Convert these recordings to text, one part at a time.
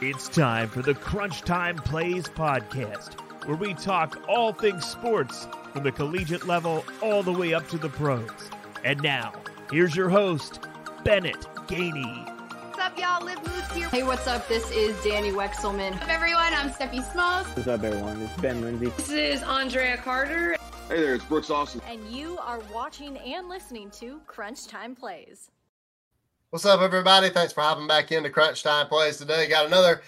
It's time for the Crunch Time Plays podcast, where we talk all things sports from the collegiate level all the way up to the pros. And now, here's your host, Bennett Gainey. What's up, y'all? Liv Moose here. Hey, what's up? This is Danny Wexelman. What's up, everyone? I'm Steffi Smalls. What's up, everyone? It's Ben Lindsay. This is Andrea Carter. Hey there, it's Brooks Austin. And you are watching and listening to Crunch Time Plays. What's up, everybody? Thanks for hopping back into Crunch Time Plays today. Got another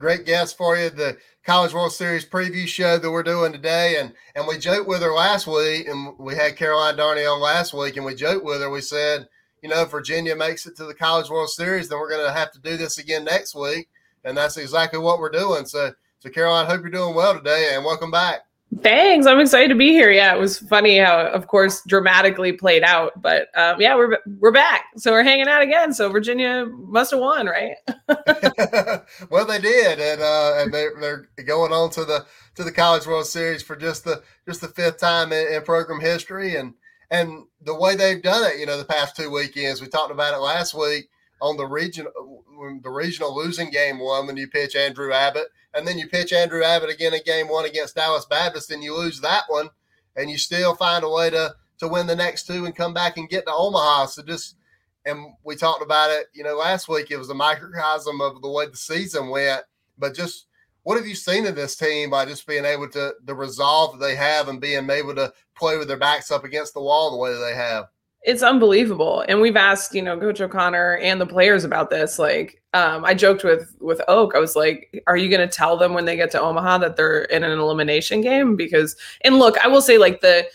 great guest for you, the College World Series preview show that we're doing today. And and we joked with her last week, and we had Caroline Darney on last week, and we joked with her. We said, you know, if Virginia makes it to the College World Series, then we're going to have to do this again next week. And that's exactly what we're doing. So, so Caroline, hope you're doing well today, and welcome back. Thanks. I'm excited to be here. Yeah, it was funny how, of course, dramatically played out, but um, yeah, we're we're back. So we're hanging out again. So Virginia must have won, right? well, they did, and uh, and they're, they're going on to the to the College World Series for just the just the fifth time in, in program history, and and the way they've done it, you know, the past two weekends. We talked about it last week on the region, the regional losing game one when you pitch Andrew Abbott and then you pitch Andrew Abbott again in game one against Dallas Baptist, and you lose that one, and you still find a way to to win the next two and come back and get to Omaha. So just and we talked about it, you know, last week. It was a microcosm of the way the season went, but just what have you seen in this team by just being able to the resolve that they have and being able to play with their backs up against the wall the way that they have? It's unbelievable. And we've asked you know coach o'connor and the players about this like um, i joked with with oak i was like are you going to tell them when they get to omaha that they're in an elimination game? Because and look i will say like the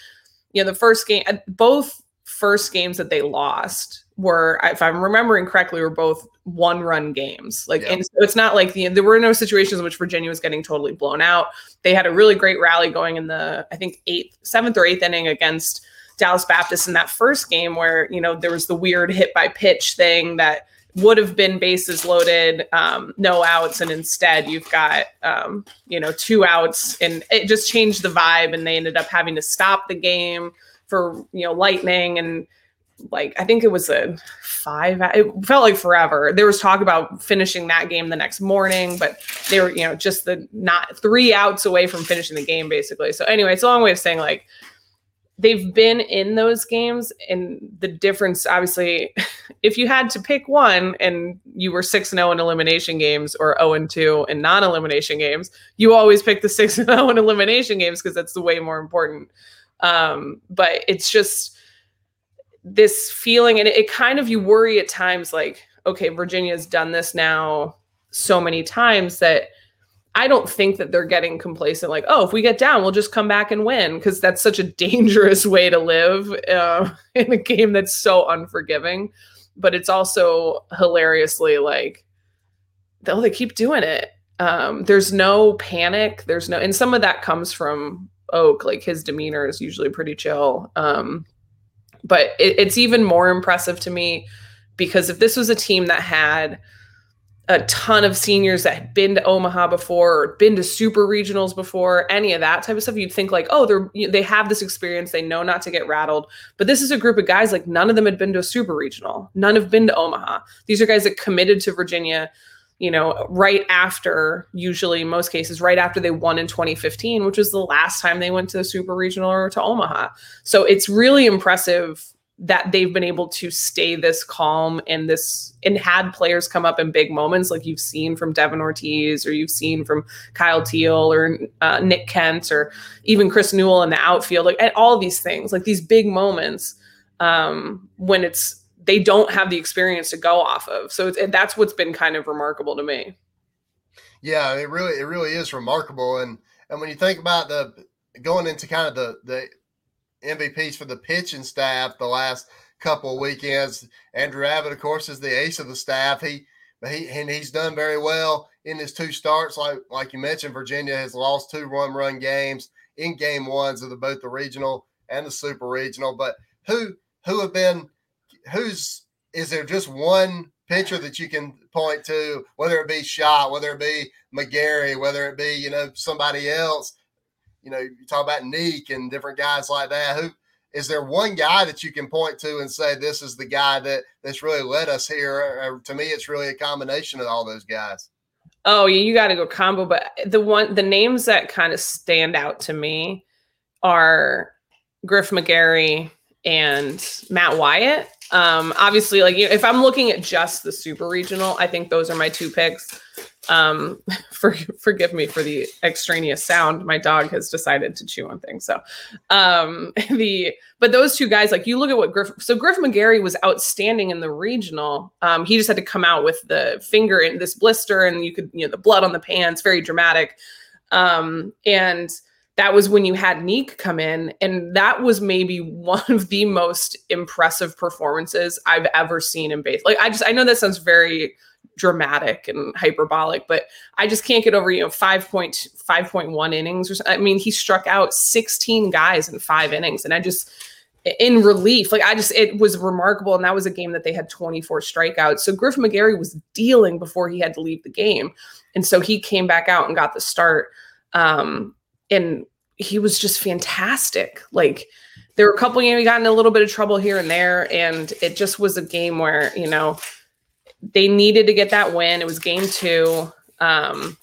you know the first game uh, both first games that they lost were if i'm remembering correctly were both one run games. Like and so it's not like the there were no situations in which virginia was getting totally blown out. They had a really great rally going in the i think eighth seventh or eighth inning against Dallas Baptist in that first game where, you know, there was the weird hit by pitch thing that would have been bases loaded, um, no outs, and instead you've got, um, you know, two outs, and it just changed the vibe, and they ended up having to stop the game for, you know, lightning and like I think it was a five. It felt like forever. There was talk about finishing that game the next morning, but they were, you know, just the not three outs away from finishing the game, basically. So anyway, it's a long way of saying like they've been in those games and the difference obviously if you had to pick one and you were 6 and 0 in elimination games or 0 and 2 in non-elimination games you always pick the 6 and 0 in elimination games because that's the way more important. Um, but it's just this feeling and it, it kind of you worry at times like okay virginia's done this now so many times that I don't think that they're getting complacent, like, oh, if we get down, we'll just come back and win, because that's such a dangerous way to live uh, in a game that's so unforgiving. But it's also hilariously like, oh, they keep doing it. Um, there's no panic. There's no, and some of that comes from Oak. Like his demeanor is usually pretty chill. Um, but it, it's even more impressive to me because if this was a team that had a ton of seniors that had been to Omaha before or been to super regionals before, any of that type of stuff, you'd think like, oh, they're they have this experience, they know not to get rattled. But this is a group of guys like none of them had been to a super regional, none have been to Omaha. These are guys that committed to Virginia, you know, right after, usually most cases, right after they won in 2015, which was the last time they went to a super regional or to Omaha. So it's really impressive that they've been able to stay this calm and this and had players come up in big moments like you've seen from Devin Ortiz or you've seen from Kyle Teel or uh, Nick Kent or even Chris Newell in the outfield like and all these things like these big moments um, when it's they don't have the experience to go off of. So that's what's been kind of remarkable to me. Yeah it really it really is remarkable. And and when you think about the going into kind of the the MVPs for the pitching staff the last couple of weekends. Andrew Abbott, of course, is the ace of the staff. He he and he's done very well in his two starts. Like like you mentioned, Virginia has lost two run run games in game ones of the both the regional and the super regional. But who who have been who's is there just one pitcher that you can point to, whether it be Schoch, whether it be McGarry, whether it be, you know, somebody else you know, you talk about Neek and different guys like that. Who is there one guy that you can point to and say this is the guy that that's really led us here? to me, it's really a combination of all those guys. Oh, yeah, you got to go combo. But the one, the names that kind of stand out to me are Griff McGarry and Matt Wyatt. Um, obviously, like if I'm looking at just the super regional, I think those are my two picks. Um, for, forgive me for the extraneous sound. My dog has decided to chew on things. So, um, the but those two guys, like you look at what Griff. So Griff McGarry was outstanding in the regional. Um, he just had to come out with the finger in this blister, and you could you know the blood on the pants, very dramatic. Um, and that was when you had Neek come in, and that was maybe one of the most impressive performances I've ever seen in base. Like I just I know that sounds very dramatic and hyperbolic, but I just can't get over, you know, 5.5.1 innings or I mean, he struck out 16 guys in five innings. And I just in relief, like I just it was remarkable. And that was a game that they had 24 strikeouts. So Griff McGarry was dealing before he had to leave the game. And so he came back out and got the start. Um, and he was just fantastic. Like there were a couple, you know, he got in a little bit of trouble here and there, and it just was a game where you know they needed to get that win. It was game two. Um,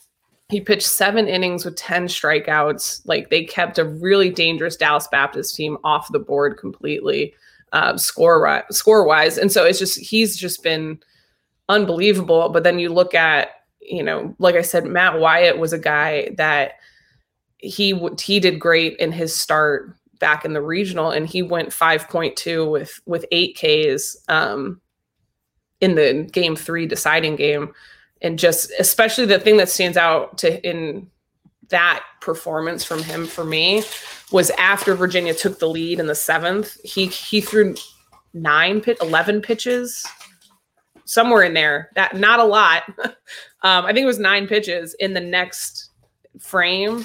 he pitched seven innings with 10 strikeouts. Like they kept a really dangerous Dallas Baptist team off the board completely, uh, score score wise. And so it's just he's just been unbelievable. But then you look at, you know, like I said, Matt Wyatt was a guy that he he did great in his start back in the regional and he went 5.2 with with 8 Ks um in the game 3 deciding game. And just especially the thing that stands out to in that performance from him for me was after Virginia took the lead in the 7th he he threw 9 pit 11 pitches somewhere in there. That not a lot. Um I think it was 9 pitches in the next frame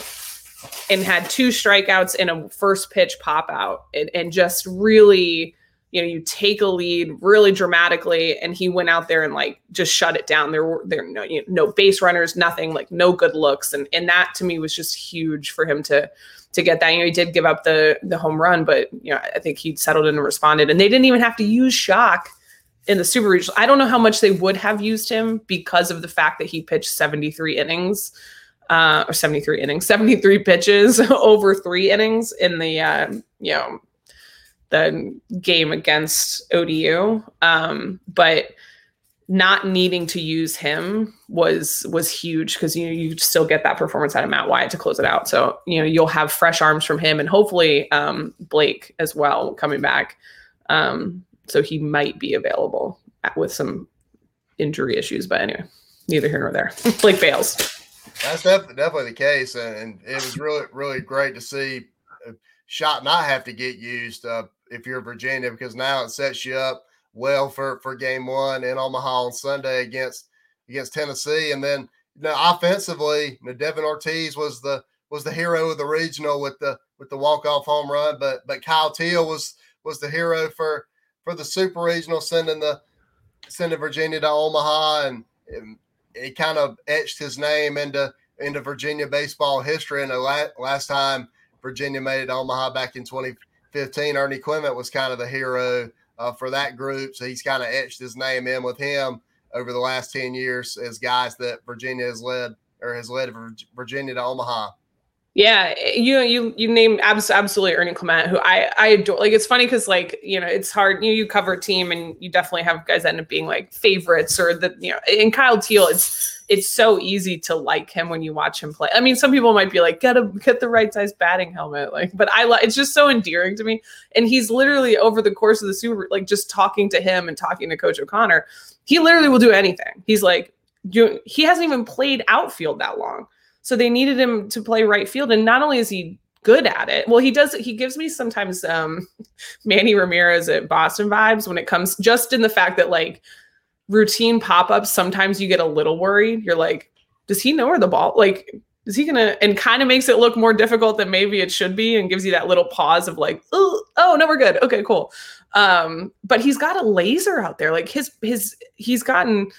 and had two strikeouts and a first pitch pop out and, and just really you know you take a lead really dramatically and he went out there and like just shut it down. There were there no you know, no base runners nothing like no good looks. And and that to me was just huge for him to to get that. You know he did give up the the home run but you know i think he settled in and responded. And they didn't even have to use Schoch in the super regional. I don't know how much they would have used him because of the fact that he pitched 73 innings uh, or 73 innings, 73 pitches over three innings in the, uh, you know, the game against ODU. Um, but not needing to use him was was huge because you you still get that performance out of Matt Wyatt to close it out. So you know you'll have fresh arms from him and hopefully um, Blake as well coming back. Um, so he might be available with some injury issues. But anyway, neither here nor there. Blake Bales. That's definitely definitely the case, and, and, it was really really great to see Schoch not have to get used uh, if you're Virginia because now it sets you up well for for game one in Omaha on Sunday against against Tennessee, and then you know, offensively, you know, Devin Ortiz was the was the hero of the regional with the with the walk off home run, but but Kyle Teel was was the hero for for the super regional, sending the sending Virginia to Omaha and, he kind of etched his name into into Virginia baseball history. And the last, last time Virginia made it to Omaha back in 2015, Ernie Clement was kind of the hero uh, for that group. So he's kind of etched his name in with him over the last 10 years as guys that Virginia has led or has led Virginia to Omaha. Yeah, you you you name abs- absolutely Ernie Clement, who I I adore. Like it's funny because like you know it's hard. You you cover a team and you definitely have guys end up being like favorites or the you know. In Kyle Teel, it's it's so easy to like him when you watch him play. I mean, some people might be like, get a get the right size batting helmet, like, but I like it's just so endearing to me. And he's literally over the course of the super, like just talking to him and talking to Coach O'Connor, he literally will do anything. He's like, you, he hasn't even played outfield that long so they needed him to play right field. And not only is he good at it, well, he does, he gives me sometimes um, Manny Ramirez at Boston vibes when it comes just in the fact that like routine pop ups, sometimes you get a little worried. You're like, does he know where the ball, like, is he gonna and kind of makes it look more difficult than maybe it should be and gives you that little pause of like oh, oh no we're good okay cool um but he's got a laser out there like his his he's gotten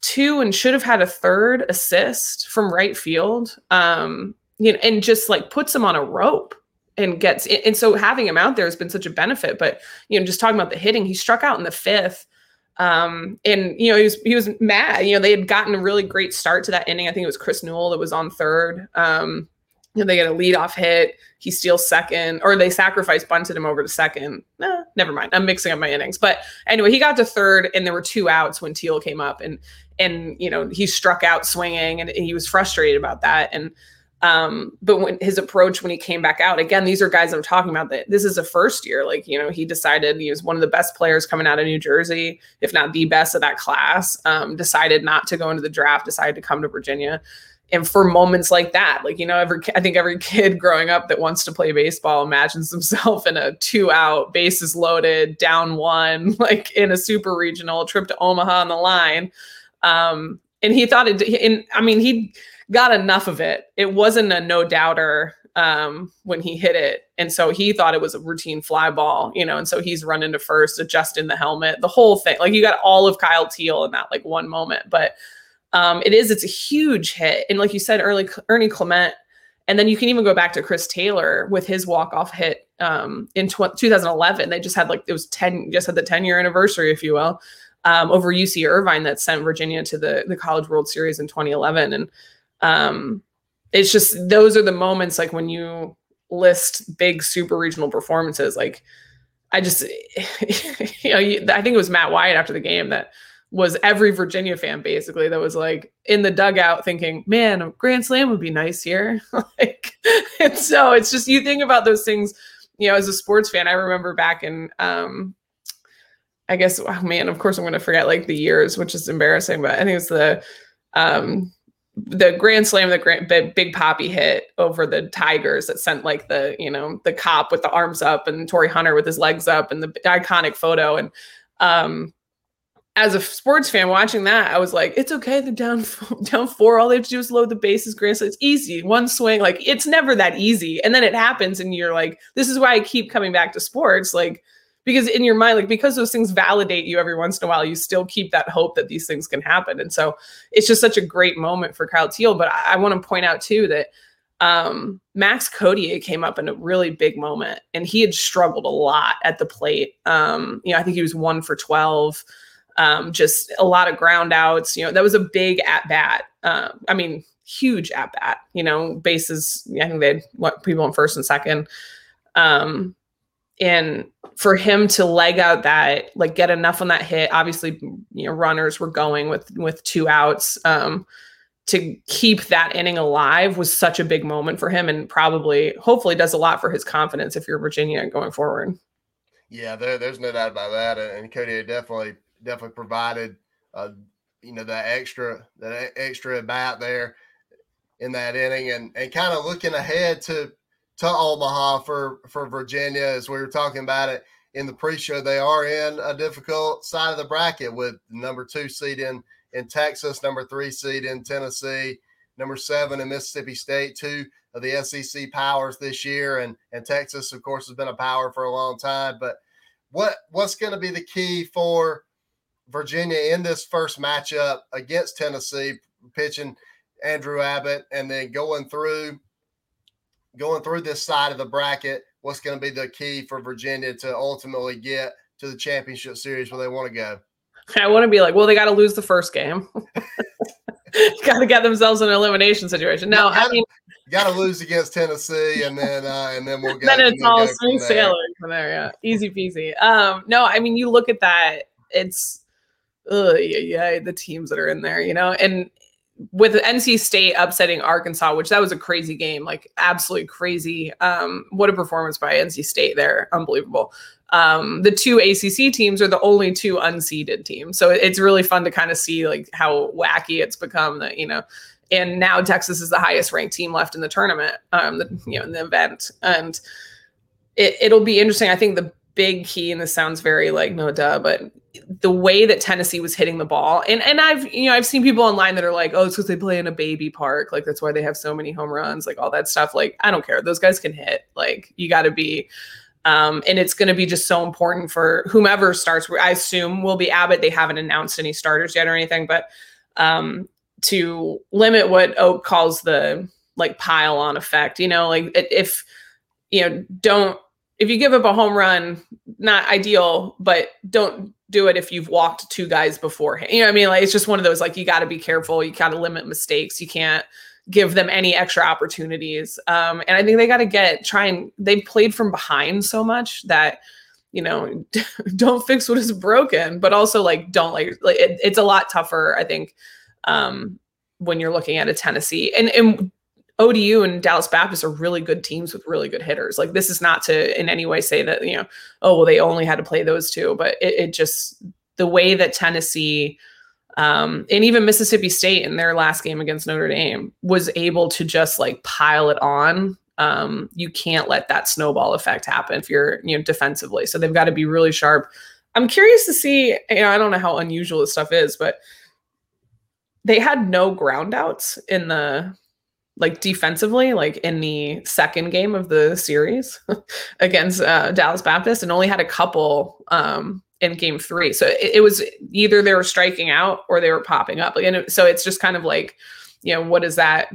two and should have had a third assist from right field. Um, you know, and just like puts him on a rope. and gets and so having him out there has been such a benefit. But you know, just talking about the hitting, he struck out in the fifth. Um, and you know, he was he was mad. You know, they had gotten a really great start to that inning. I think it was Chris Newell that was on third. Um, you know, they get a leadoff hit. He steals second, or they sacrifice bunted him over to second. Nah, never mind. I'm mixing up my innings. But anyway, he got to third, and there were two outs when Teel came up, and and you know he struck out swinging, and, he was frustrated about that. And um, but when his approach when he came back out, again, these are guys I'm talking about that this is a first year. Like, you know, he decided he was one of the best players coming out of New Jersey, if not the best of that class. Um, decided not to go into the draft, decided to come to Virginia. And for moments like that, like, you know, every I think every kid growing up that wants to play baseball imagines himself in a two out, bases loaded, down one, like in a super regional trip to Omaha on the line. Um, and he thought it, and I mean, he got enough of it. It wasn't a no doubter um, when he hit it. And so he thought it was a routine fly ball, you know, and so he's running to first, adjusting the helmet, the whole thing. Like you got all of Kyle Teel in that like one moment. But um, it is, it's a huge hit. And like you said, early Ernie Clement, and then you can even go back to Chris Taylor with his walk-off hit um, in tw- 2011. They just had like, it was 10, just had the 10 year anniversary, if you will, um, over UC Irvine that sent Virginia to the, the College World Series in 2011. And um, it's just those are the moments like when you list big super regional performances like i just you know you, i think it was matt wyatt after the game that was every virginia fan basically that was like in the dugout thinking man a grand slam would be nice here like and so it's just you think about those things you know as a sports fan i remember back in um i guess oh man of course i'm going to forget like the years which is embarrassing but i think it's the um the grand slam the grand big, Papi hit over the tigers that sent like the you know the cop with the arms up and Torii Hunter with his legs up and the iconic photo. And um as a sports fan watching that i was like it's okay they're down down four. All they have to do is load the bases grand slam. It's easy. One swing like it's never that easy. And then it happens and you're like this is why i keep coming back to sports. Like because in your mind like because those things validate you every once in a while you still keep that hope that these things can happen. And so it's just such a great moment for kyle teel but i, I want to point out too that um, max Cotier came up in a really big moment and he had struggled a lot at the plate. Um, you know i think he was one for 12 um, just a lot of ground outs. You know that was a big at bat. Uh, i mean huge at bat. You know bases i think they had what people in first and second. Um, and for him to leg out that like get enough on that hit obviously you know runners were going with with two outs um to keep that inning alive was such a big moment for him and probably hopefully does a lot for his confidence if you're virginia going forward. Yeah there, there's no doubt about that and cody definitely definitely provided uh you know that extra that extra bat there in that inning and and kind of looking ahead to to Omaha for for Virginia as we were talking about it in the pre-show. They are in a difficult side of the bracket with number two seed in in Texas, number three seed in Tennessee, number seven in Mississippi State, two of the SEC powers this year, and and Texas, of course, has been a power for a long time. But what what's going to be the key for Virginia in this first matchup against Tennessee, pitching Andrew Abbott, and then going through going through this side of the bracket, what's going to be the key for Virginia to ultimately get to the championship series where they want to go? I want to be like, well, they got to lose the first game. got to get themselves in an elimination situation. No, gotta, I mean, got to lose against Tennessee, and then uh, and then we'll go. Then it's all smooth sailing from there. Yeah, easy peasy. Um, no, I mean, you look at that, it's, uh, yeah, yeah, the teams that are in there, you know, and with NC State upsetting Arkansas, which that was a crazy game, like absolutely crazy. Um, what a performance by NC State there, unbelievable. Um, the two ACC teams are the only two unseeded teams, so it's really fun to kind of see like how wacky it's become. That you know, and now Texas is the highest ranked team left in the tournament, um, the, you know, in the event, and it, it'll be interesting. I think the big key, and this sounds very like no duh, but the way that Tennessee was hitting the ball, and and I've you know I've seen people online that are like, oh, it's because they play in a baby park, like that's why they have so many home runs, like all that stuff. Like I don't care, those guys can hit. Like you got to be. Um, and it's going to be just so important for whomever starts. I assume will be Abbott. They haven't announced any starters yet or anything, but um, to limit what Oak calls the like pile on effect. You know, like if you know, don't if you give up a home run, not ideal, but don't do it if you've walked two guys beforehand. You know what I mean? Like it's just one of those like you got to be careful. You got to limit mistakes. You can't give them any extra opportunities. Um, and I think they got to get try and they played from behind so much that you know don't fix what is broken, but also like don't like, like it, it's a lot tougher. I think um, when you're looking at a Tennessee and and ODU and Dallas Baptist are really good teams with really good hitters. Like this is not to in any way say that you know oh well they only had to play those two, but it, it just the way that Tennessee um, and even Mississippi State in their last game against Notre Dame was able to just like pile it on. Um, you can't let that snowball effect happen if you're you know defensively. So they've got to be really sharp. I'm curious to see. You know, I don't know how unusual this stuff is, but they had no groundouts in the like defensively, like in the second game of the series against uh, Dallas Baptist, and only had a couple um, in game three. So it, it, was either they were striking out or they were popping up. And it, so it's just kind of like, you know, what is that?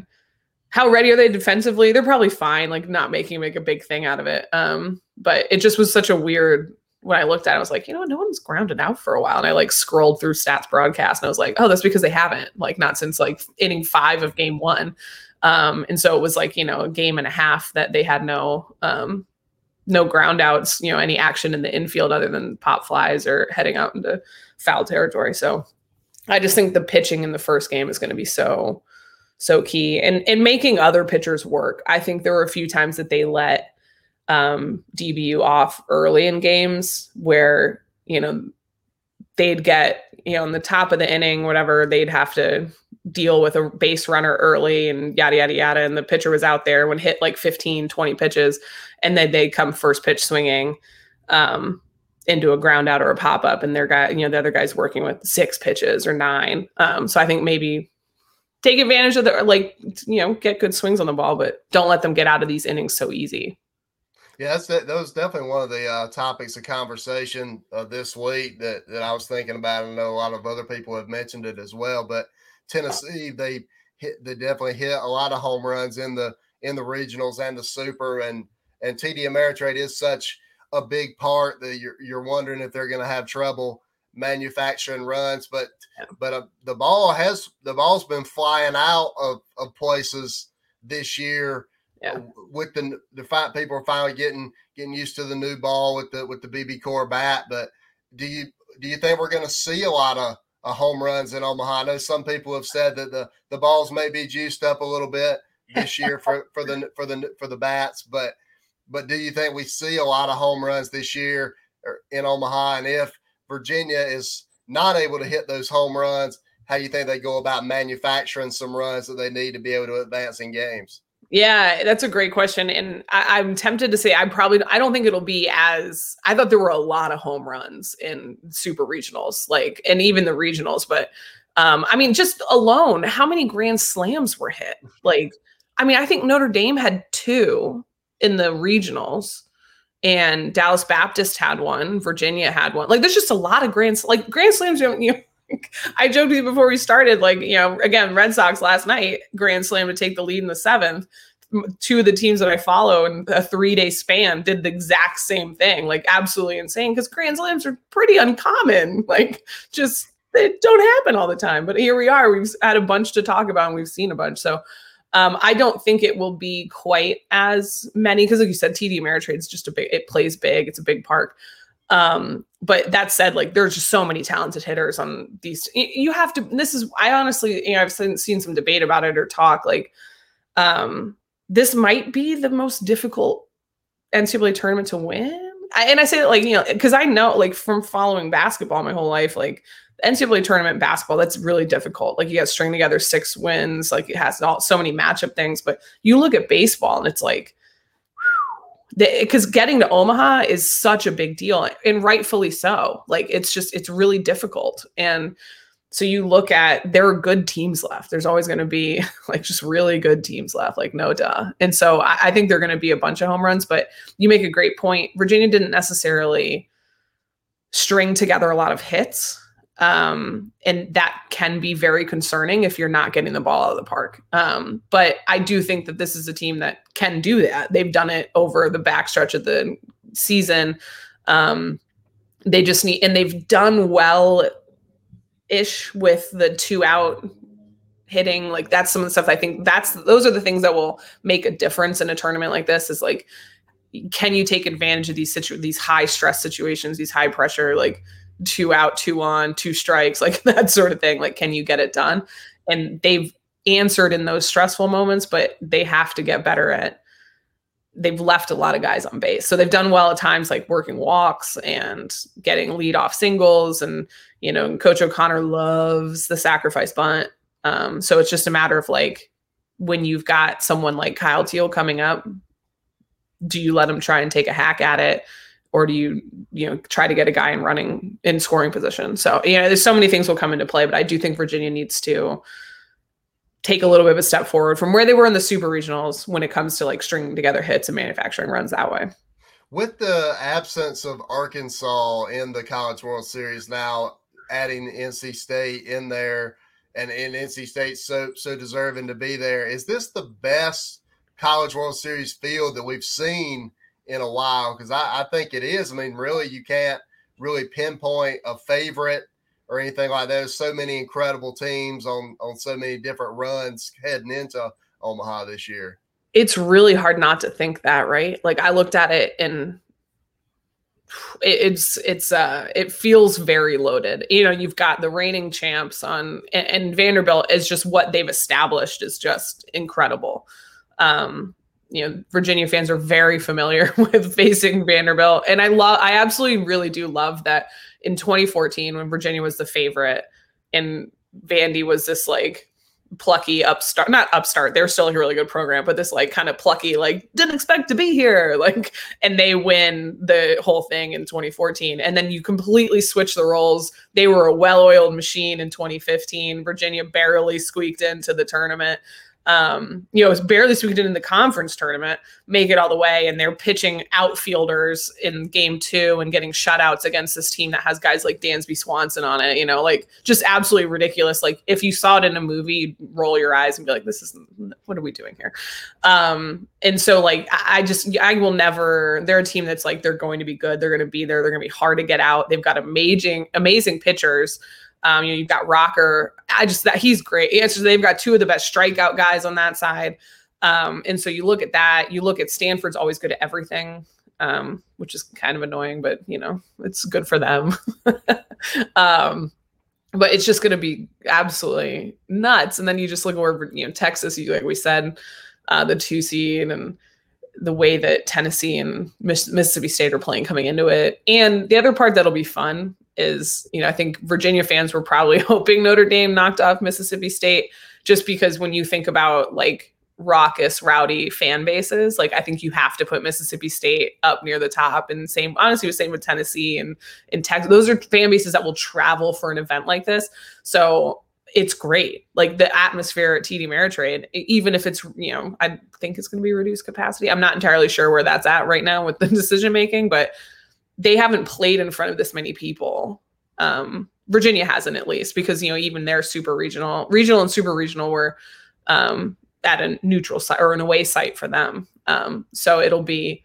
How ready are they defensively? They're probably fine, like not making make a big thing out of it. Um, but it just was such a weird when I looked at it, I was like, you know, no one's grounded out for a while. And I like scrolled through stats broadcast and I was like, oh, that's because they haven't, like not since like inning five of game one. Um, and so it was like, you know, a game and a half that they had no um no ground outs, you know, any action in the infield other than pop flies or heading out into foul territory. So I just think the pitching in the first game is going to be so so key and and making other pitchers work. I think there were a few times that they let um DBU off early in games where, you know, they'd get, you know, in the top of the inning, whatever, they'd have to deal with a base runner early and yada yada yada. And the pitcher was out there when hit like 15 20 pitches and then they come first pitch swinging um, into a ground out or a pop up and their guy you know the other guy's working with six pitches or nine. Um, so i think maybe take advantage of the like you know get good swings on the ball but don't let them get out of these innings so easy. Yeah, that's that, was definitely one of the uh, topics of conversation uh, this week that, that I was thinking about. I know a lot of other people have mentioned it as well, but Tennessee, they hit they definitely hit a lot of home runs in the in the regionals and the super and and TD Ameritrade is such a big part that you're you're wondering if they're going to have trouble manufacturing runs but but uh, the ball has the ball's been flying out of, of places this year yeah. With the the fight people are finally getting getting used to the new ball with the with the BBCOR bat but do you do you think we're going to see a lot of uh, home runs in Omaha. I know some people have said that the the balls may be juiced up a little bit this year for for the for the for the bats, but but do you think we see a lot of home runs this year er, in Omaha? And if Virginia is not able to hit those home runs, how do you think they go about manufacturing some runs that they need to be able to advance in games? Yeah, that's a great question. And I, am tempted to say I probably I don't think it'll be as I thought there were a lot of home runs in super regionals, like and even the regionals, but um, I mean, just alone, how many grand slams were hit? Like, I mean, I think Notre Dame had two in the regionals, and Dallas Baptist had one, Virginia had one. Like, there's just a lot of grand like grand slams. You you I joked with you before we started, like, you know, again, Red Sox last night, Grand Slam to take the lead in the seventh. Two of the teams that I follow in a three day span did the exact same thing, like, absolutely insane because Grand Slams are pretty uncommon. Like, just they don't happen all the time. But here we are. We've had a bunch to talk about and we've seen a bunch. So, um, I don't think it will be quite as many because, like you said, TD Ameritrade is just a big. It plays big. It's a big park. Um, but that said, like there's just so many talented hitters on these. You have to. This is I honestly, you know, I've seen, seen some debate about it or talk. Like, um, this might be the most difficult NCAA tournament to win. I, and I say that like you know because I know like from following basketball my whole life, like NCAA tournament basketball, that's really difficult. Like you got to string together six wins. Like it has all, so many matchup things. But you look at baseball and it's like because getting to Omaha is such a big deal and rightfully so. Like it's just it's really difficult. And so you look at there are good teams left. There's always going to be like just really good teams left, like no duh. And so I, I think they're going to be a bunch of home runs. But you make a great point. Virginia didn't necessarily string together a lot of hits. Um, and that can be very concerning if you're not getting the ball out of the park. Um, but I do think that this is a team that can do that. They've done it over the backstretch of the season. Um, they just need, and they've done well ish with the two out hitting. Like that's some of the stuff I think that's those are the things that will make a difference in a tournament like this. Is like, can you take advantage of these situ- these high stress situations, these high pressure like two out, two on, two strikes, like that sort of thing. Like, can you get it done? And they've answered in those stressful moments, but they have to get better at they've left a lot of guys on base. So they've done well at times like working walks and getting lead off singles. And, you know, Coach O'Connor loves the sacrifice bunt. Um, so it's just a matter of like when you've got someone like Kyle Teel coming up, do you let him try and take a hack at it? Or do you, you know, try to get a guy in running in scoring position? So, you know, there's so many things will come into play, but I do think Virginia needs to take a little bit of a step forward from where they were in the super regionals when it comes to like stringing together hits and manufacturing runs that way. With the absence of Arkansas in the College World Series now, adding NC State in there, and, and NC State so so deserving to be there, is this the best College World Series field that we've seen in a while? Because I, I think it is. I mean, really, you can't really pinpoint a favorite or anything like that. There's so many incredible teams on on so many different runs heading into Omaha this year. It's really hard not to think that, right? Like I looked at it and it's it's uh it feels very loaded. You know, you've got the reigning champs on and, and Vanderbilt is just what they've established is just incredible. Um you know, Virginia fans are very familiar with facing Vanderbilt. And I love, I absolutely really do love that in 2014 when Virginia was the favorite and Vandy was this like plucky upstart, not upstart, they're still a really good program, but this like kind of plucky, like didn't expect to be here. Like, and they win the whole thing in 2014. And then you completely switch the roles. They were a well oiled machine in 2015. Virginia barely squeaked into the tournament um, you know, it's barely squeaked in the conference tournament, make it all the way, and they're pitching outfielders in game two and getting shutouts against this team that has guys like Dansby Swanson on it, you know, like just absolutely ridiculous. Like if you saw it in a movie, you'd roll your eyes and be like, this is what are we doing here? Um, and so like I just I will never they're a team that's like they're going to be good, they're gonna be there, they're gonna be hard to get out. They've got amazing, amazing pitchers. Um, you know, you've got Rocker. I just that he's great. It's just, they've got two of the best strikeout guys on that side. Um, and so you look at that. You look at Stanford's always good at everything, um, which is kind of annoying, but you know, it's good for them. um, but it's just going to be absolutely nuts. And then you just look over, you know, Texas. You like we said, uh, the two seed and the way that Tennessee and Mississippi State are playing coming into it. And the other part that'll be fun is, you know, I think Virginia fans were probably hoping Notre Dame knocked off Mississippi State just because when you think about like raucous, rowdy fan bases, like I think you have to put Mississippi State up near the top. And same, honestly, the same with Tennessee and in Texas. Those are fan bases that will travel for an event like this. So it's great. Like the atmosphere at TD Ameritrade, even if it's, you know, I think it's going to be reduced capacity. I'm not entirely sure where that's at right now with the decision making, but they haven't played in front of this many people. Um, Virginia hasn't at least because you know even their super regional, regional and super regional were um, at a neutral site or an away site for them. Um, so it'll be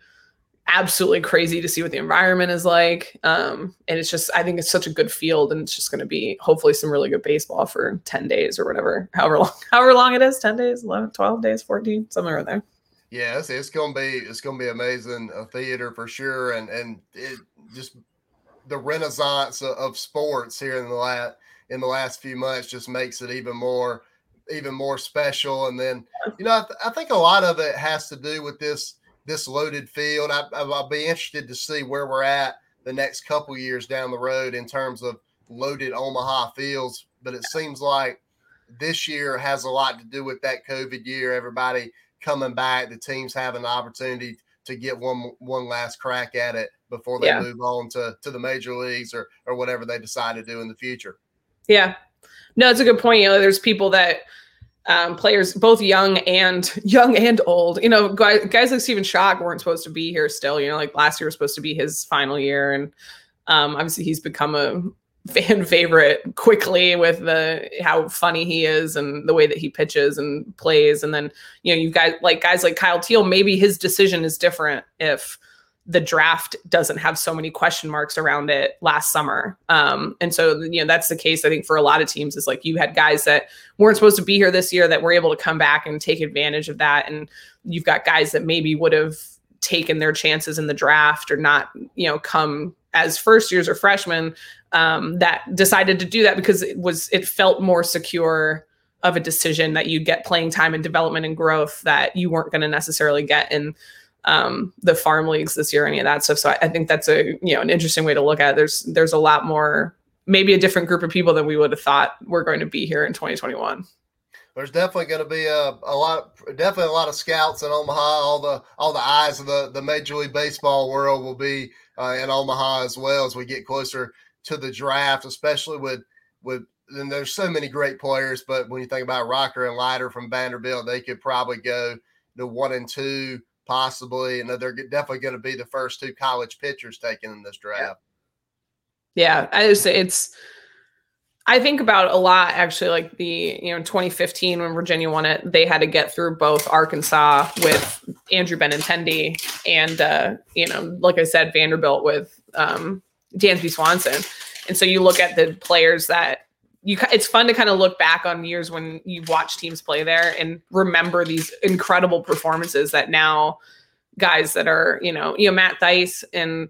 absolutely crazy to see what the environment is like. Um, and it's just I think it's such a good field and it's just going to be hopefully some really good baseball for 10 days or whatever, however long, however long it is, 10 days, 11, 12 days, 14, somewhere there. Yeah, it's, it's gonna be it's gonna be amazing a theater for sure, and and it just the renaissance of, of sports here in the last in the last few months just makes it even more even more special. And then you know I, th- I think a lot of it has to do with this this loaded field. I, I'll be interested to see where we're at the next couple years down the road in terms of loaded Omaha fields. But it seems like this year has a lot to do with that COVID year. Everybody coming back, the teams having the opportunity to get one one last crack at it before they yeah. move on to to the major leagues or or whatever they decide to do in the future. Yeah, no, it's a good point. You know, there's people that um, players, both young and young and old. You know, guys, guys like Stephen Schoch weren't supposed to be here still. You know, like last year was supposed to be his final year, and um, obviously he's become a fan favorite quickly with the how funny he is and the way that he pitches and plays. And then you know you guys like guys like Kyle Teel Maybe his decision is different if the draft doesn't have so many question marks around it last summer. Um, and so, you know, that's the case, I think, for a lot of teams is like you had guys that weren't supposed to be here this year that were able to come back and take advantage of that. And you've got guys that maybe would have taken their chances in the draft or not, you know, come as first years or freshmen um, that decided to do that because it was, it felt more secure of a decision that you'd get playing time and development and growth that you weren't going to necessarily get in um, the farm leagues this year, or any of that stuff. So I, I, think that's a you know an interesting way to look at it. There's there's a lot more, maybe a different group of people than we would have thought were going to be here in 2021. There's definitely going to be a, a lot, definitely a lot of scouts in Omaha. All the all the eyes of the the Major League Baseball world will be uh, in Omaha as well as we get closer to the draft, especially with with and there's so many great players, but when you think about Rocker and Leiter from Vanderbilt, they could probably go to one and two possibly. And they're definitely going to be the first two college pitchers taken in this draft. Yeah, I just, it's. I think about a lot actually, like the you know 2015 when Virginia won it, they had to get through both Arkansas with Andrew Benintendi and uh, you know, like I said, Vanderbilt with um, Dansby Swanson, and so you look at the players that you it's fun to kind of look back on years when you watch teams play there and remember these incredible performances that now guys that are you know you know Matt Thaiss and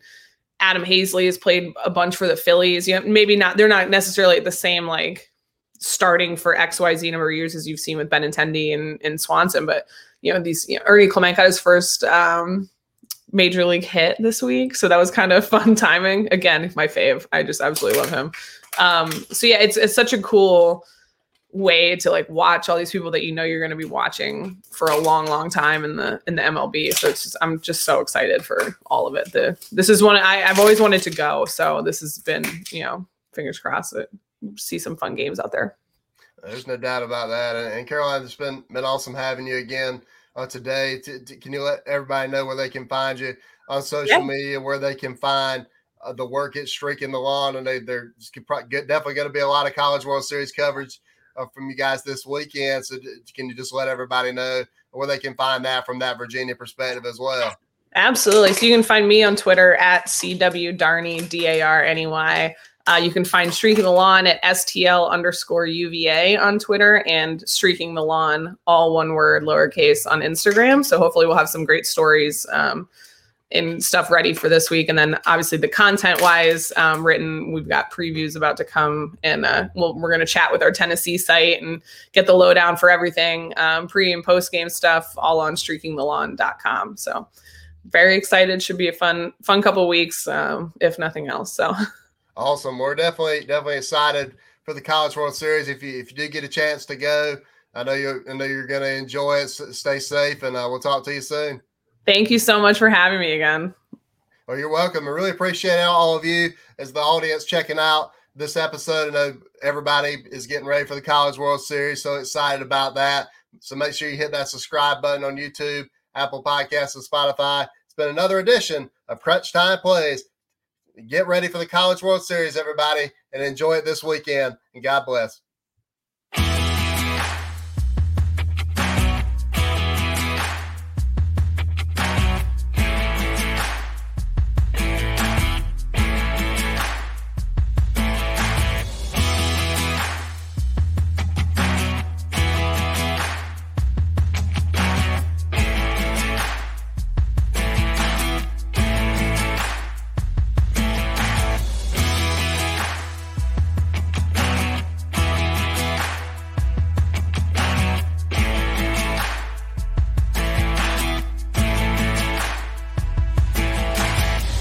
Adam Haseley has played a bunch for the Phillies. You know, maybe not they're not necessarily the same like starting for XYZ number of years as you've seen with Benintendi and, and Swanson, but you know, these you know, Ernie Clement got his first um major league hit this week. So that was kind of fun timing. Again, my fave. I just absolutely love him. Um, so yeah, it's it's such a cool way to like watch all these people that you know you're going to be watching for a long long time in the in the MLB so it's just I'm just so excited for all of it. The this is one I, I've always wanted to go. So this has been you know fingers crossed that see some fun games out there. There's no doubt about that. And, and Caroline it's been been awesome having you again uh, today. To, to, can you let everybody know where they can find you on social yeah. media where they can find uh, the work at streaking the lawn, and they they're definitely going to be a lot of College World Series coverage uh, from you guys this weekend. So can you just let everybody know where they can find that from that Virginia perspective as well? Absolutely. So you can find me on Twitter at CW Darney, D A R N E Y. Uh, you can find Streaking the Lawn at STL underscore UVA on Twitter and Streaking the Lawn, all one word, lowercase on Instagram. So hopefully we'll have some great stories um, and stuff ready for this week. And then obviously the content wise um, written, we've got previews about to come and uh, we we are going to chat with our Tennessee site and get the lowdown for everything, um, pre and post game stuff all on streakingthelawn.com. So very excited. Should be a fun, fun couple weeks, um, if nothing else. So awesome. We're definitely, definitely excited for the college world series. If you, if you do get a chance to go, I know you I know you're going to enjoy it. Stay safe and uh, we'll talk to you soon. Thank you so much for having me again. Well, you're welcome. I really appreciate all of you as the audience checking out this episode. I know everybody is getting ready for the College World Series, so excited about that. So make sure you hit that subscribe button on YouTube, Apple Podcasts, and Spotify. It's been another edition of Crunch Time Plays. Get ready for the College World Series, everybody, and enjoy it this weekend. And God bless.